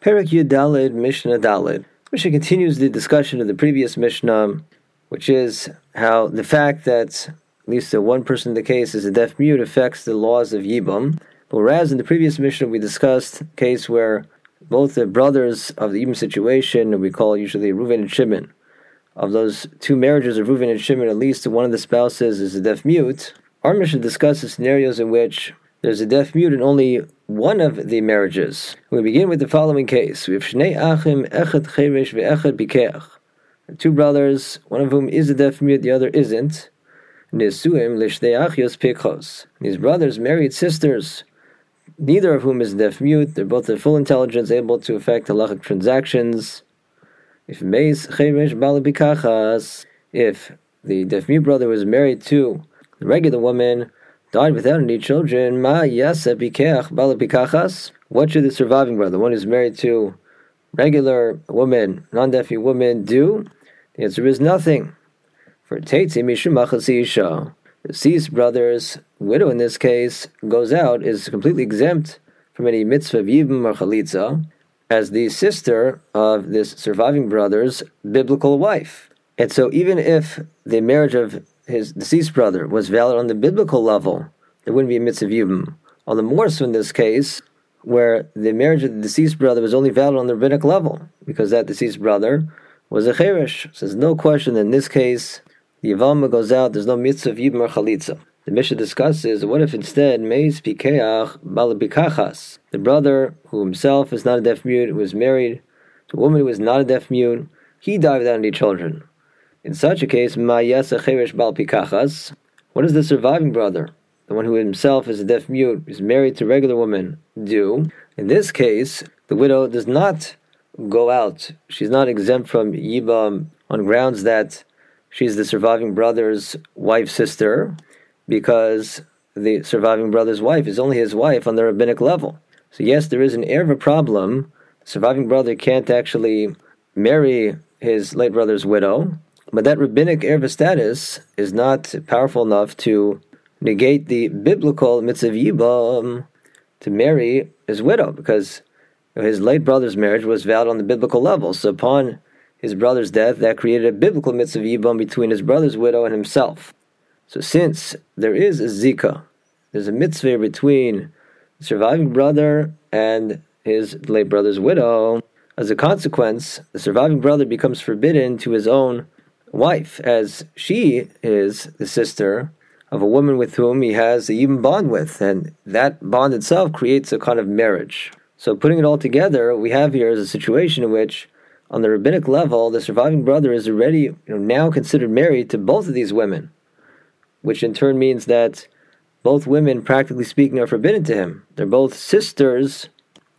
Perek Yudalid Mishnah Dalid. Mishnah continues the discussion of the previous Mishnah, which is how the fact that at least the one person in the case is a deaf mute affects the laws of Yibum. Whereas in the previous Mishnah we discussed a case where both the brothers of the Yibam situation, we call usually Reuven and Shimon, of those two marriages of Reuven and Shimon, at least one of the spouses is a deaf mute. Our Mishnah discusses scenarios in which there's a deaf mute and only one of the marriages. We begin with the following case. We have Shnei Achim, Echad Cheresh, Ve'echad Bikeach. Two brothers, one of whom is a deaf mute, the other isn't. Nesuim Lishnei Achios Pikhos. These brothers married sisters, neither of whom is deaf mute. They're both of full intelligence, able to effect halachic transactions. If Meis Cheresh Balabikachas, if the deaf mute brother was married to the regular woman, died without any children, ma yasa balabikachas. What should the surviving brother, the one who's married to regular woman, non-deaf woman, do? The answer is nothing. For Mishumachasi Isha, the deceased brother's widow in this case goes out, is completely exempt from any mitzvah of Yibum or Chalitza, as the sister of this surviving brother's biblical wife. And so even if the marriage of his deceased brother was valid on the biblical level, there wouldn't be a mitzvah yibum. All the more so in this case, where the marriage of the deceased brother was only valid on the rabbinic level, because that deceased brother was a cheresh. So there's no question that in this case, the Yavama goes out, there's no mitzvah yibum or chalitza. The Mishnah discusses what if instead meis pikeach balabikachas, the brother who himself is not a deaf mute, who was married to a woman who is not a deaf mute, he died without any children. In such a case, ma'yasa cheresh bal pikachas. What does the surviving brother, the one who himself is a deaf mute, is married to a regular woman, do? In this case, the widow does not go out. She's not exempt from yibum on grounds that she's the surviving brother's wife's sister, because the surviving brother's wife is only his wife on the rabbinic level. So yes, there is an air of a problem. The surviving brother can't actually marry his late brother's widow, but that rabbinic erva status is not powerful enough to negate the biblical mitzvah yibam to marry his widow, because his late brother's marriage was valid on the biblical level. So upon his brother's death, that created a biblical mitzvah yibam between his brother's widow and himself. So since there is a zika, there's a mitzvah between the surviving brother and his late brother's widow. As a consequence, the surviving brother becomes forbidden to his own wife, as she is the sister of a woman with whom he has a even bond with, and that bond itself creates a kind of marriage. So, putting it all together, what we have here is a situation in which, on the rabbinic level, the surviving brother is already you know, now considered married to both of these women, which in turn means that both women, practically speaking, are forbidden to him. They're both sisters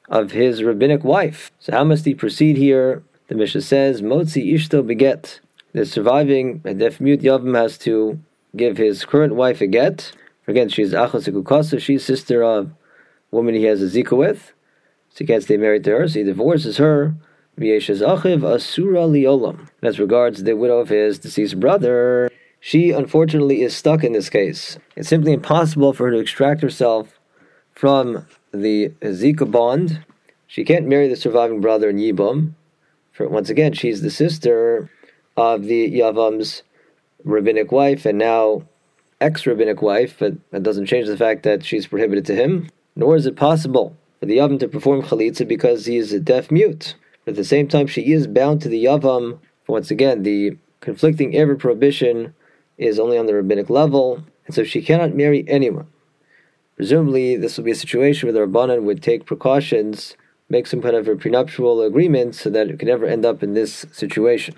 of his rabbinic wife. So, how must he proceed here? The Mishnah says, Motzi Ishto beget the surviving deaf mute Yavam has to give his current wife a get. Again, she's Achos Kukasa, she's sister of woman he has a zika with. So he can't stay married to her, so he divorces her. Asura Liolam. As regards the widow of his deceased brother, she unfortunately is stuck in this case. It's simply impossible for her to extract herself from the Zika bond. She can't marry the surviving brother in Yibum. For once again, she's the sister of the Yavam's rabbinic wife and now ex rabbinic wife, but that doesn't change the fact that she's prohibited to him. Nor is it possible for the Yavam to perform Chalitza because he is a deaf mute. But at the same time, she is bound to the Yavam. Once again, the conflicting erva prohibition is only on the rabbinic level, and so she cannot marry anyone. Presumably, this will be a situation where the Rabbanan would take precautions, make some kind of a prenuptial agreement so that it could never end up in this situation.